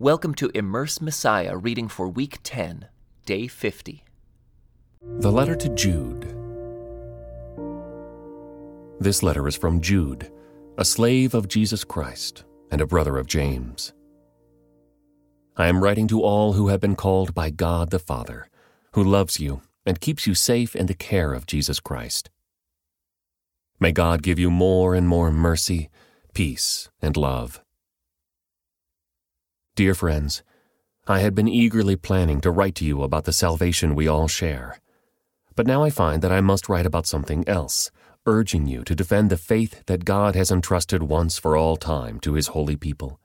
Welcome to Immerse Messiah reading for week 10, day 50. The letter to Jude. This letter is from Jude, a slave of Jesus Christ and a brother of James. I am writing to all who have been called by God the Father, who loves you and keeps you safe in the care of Jesus Christ. May God give you more and more mercy, peace, and love. Dear friends, I had been eagerly planning to write to you about the salvation we all share. But now I find that I must write about something else, urging you to defend the faith that God has entrusted once for all time to his holy people.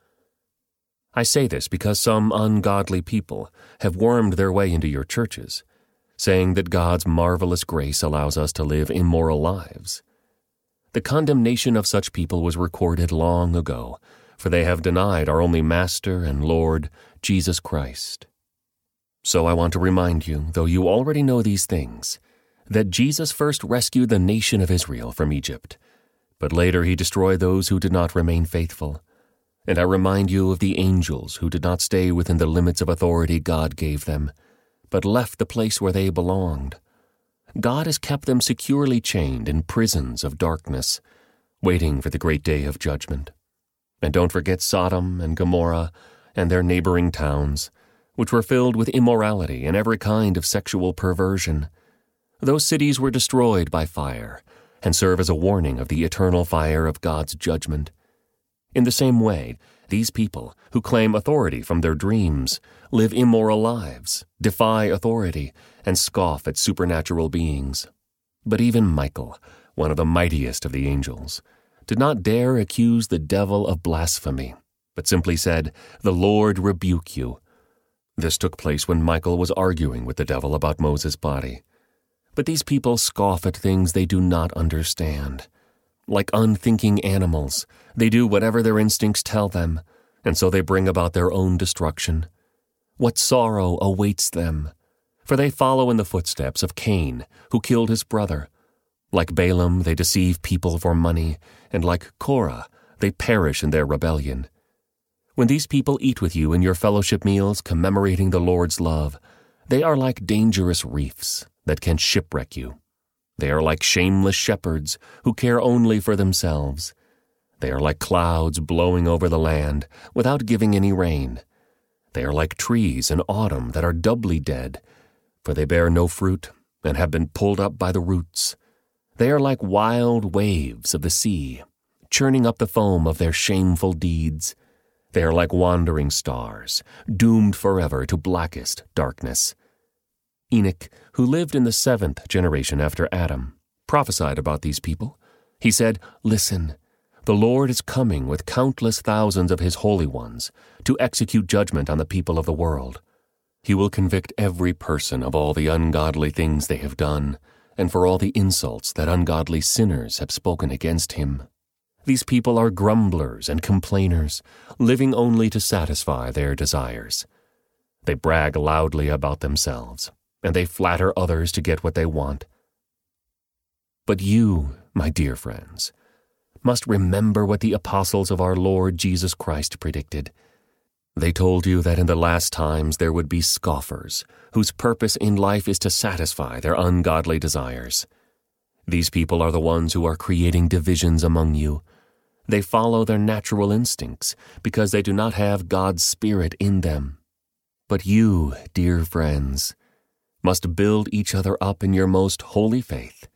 I say this because some ungodly people have wormed their way into your churches, saying that God's marvelous grace allows us to live immoral lives. The condemnation of such people was recorded long ago for they have denied our only Master and Lord, Jesus Christ. So I want to remind you, though you already know these things, that Jesus first rescued the nation of Israel from Egypt, but later he destroyed those who did not remain faithful. And I remind you of the angels who did not stay within the limits of authority God gave them, but left the place where they belonged. God has kept them securely chained in prisons of darkness, waiting for the great day of judgment. And don't forget Sodom and Gomorrah and their neighboring towns, which were filled with immorality and every kind of sexual perversion. Those cities were destroyed by fire and serve as a warning of the eternal fire of God's judgment. In the same way, these people, who claim authority from their dreams, live immoral lives, defy authority, and scoff at supernatural beings. But even Michael, one of the mightiest of the angels, did not dare accuse the devil of blasphemy, but simply said, The Lord rebuke you. This took place when Michael was arguing with the devil about Moses' body. But these people scoff at things they do not understand. Like unthinking animals, they do whatever their instincts tell them, and so they bring about their own destruction. What sorrow awaits them! For they follow in the footsteps of Cain, who killed his brother. Like Balaam, they deceive people for money, and like Korah, they perish in their rebellion. When these people eat with you in your fellowship meals commemorating the Lord's love, they are like dangerous reefs that can shipwreck you. They are like shameless shepherds who care only for themselves. They are like clouds blowing over the land without giving any rain. They are like trees in autumn that are doubly dead, for they bear no fruit and have been pulled up by the roots. They are like wild waves of the sea, churning up the foam of their shameful deeds. They are like wandering stars, doomed forever to blackest darkness. Enoch, who lived in the seventh generation after Adam, prophesied about these people. He said, Listen, the Lord is coming with countless thousands of his holy ones to execute judgment on the people of the world. He will convict every person of all the ungodly things they have done and for all the insults that ungodly sinners have spoken against him. These people are grumblers and complainers, living only to satisfy their desires. They brag loudly about themselves, and they flatter others to get what they want. But you, my dear friends, must remember what the apostles of our Lord Jesus Christ predicted they told you that in the last times there would be scoffers, whose purpose in life is to satisfy their ungodly desires. These people are the ones who are creating divisions among you. They follow their natural instincts because they do not have God's Spirit in them. But you, dear friends, must build each other up in your most holy faith.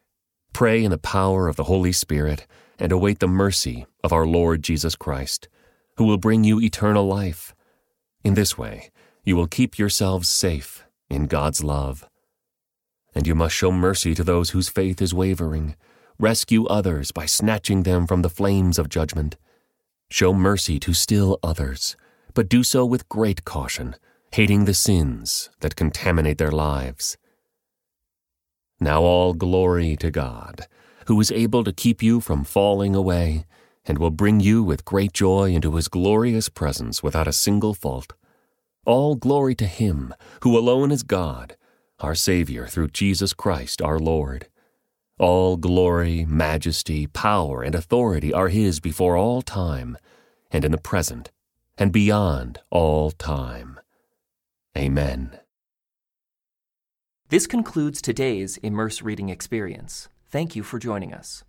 Pray in the power of the Holy Spirit and await the mercy of our Lord Jesus Christ, who will bring you eternal life in this way, you will keep yourselves safe in God's love. And you must show mercy to those whose faith is wavering, rescue others by snatching them from the flames of judgment. Show mercy to still others, but do so with great caution, hating the sins that contaminate their lives. Now all glory to God, who is able to keep you from falling away and will bring you with great joy into his glorious presence without a single fault. All glory to him who alone is God, our Savior through Jesus Christ our Lord. All glory, majesty, power, and authority are his before all time, and in the present, and beyond all time. Amen. This concludes today's Immerse Reading Experience. Thank you for joining us.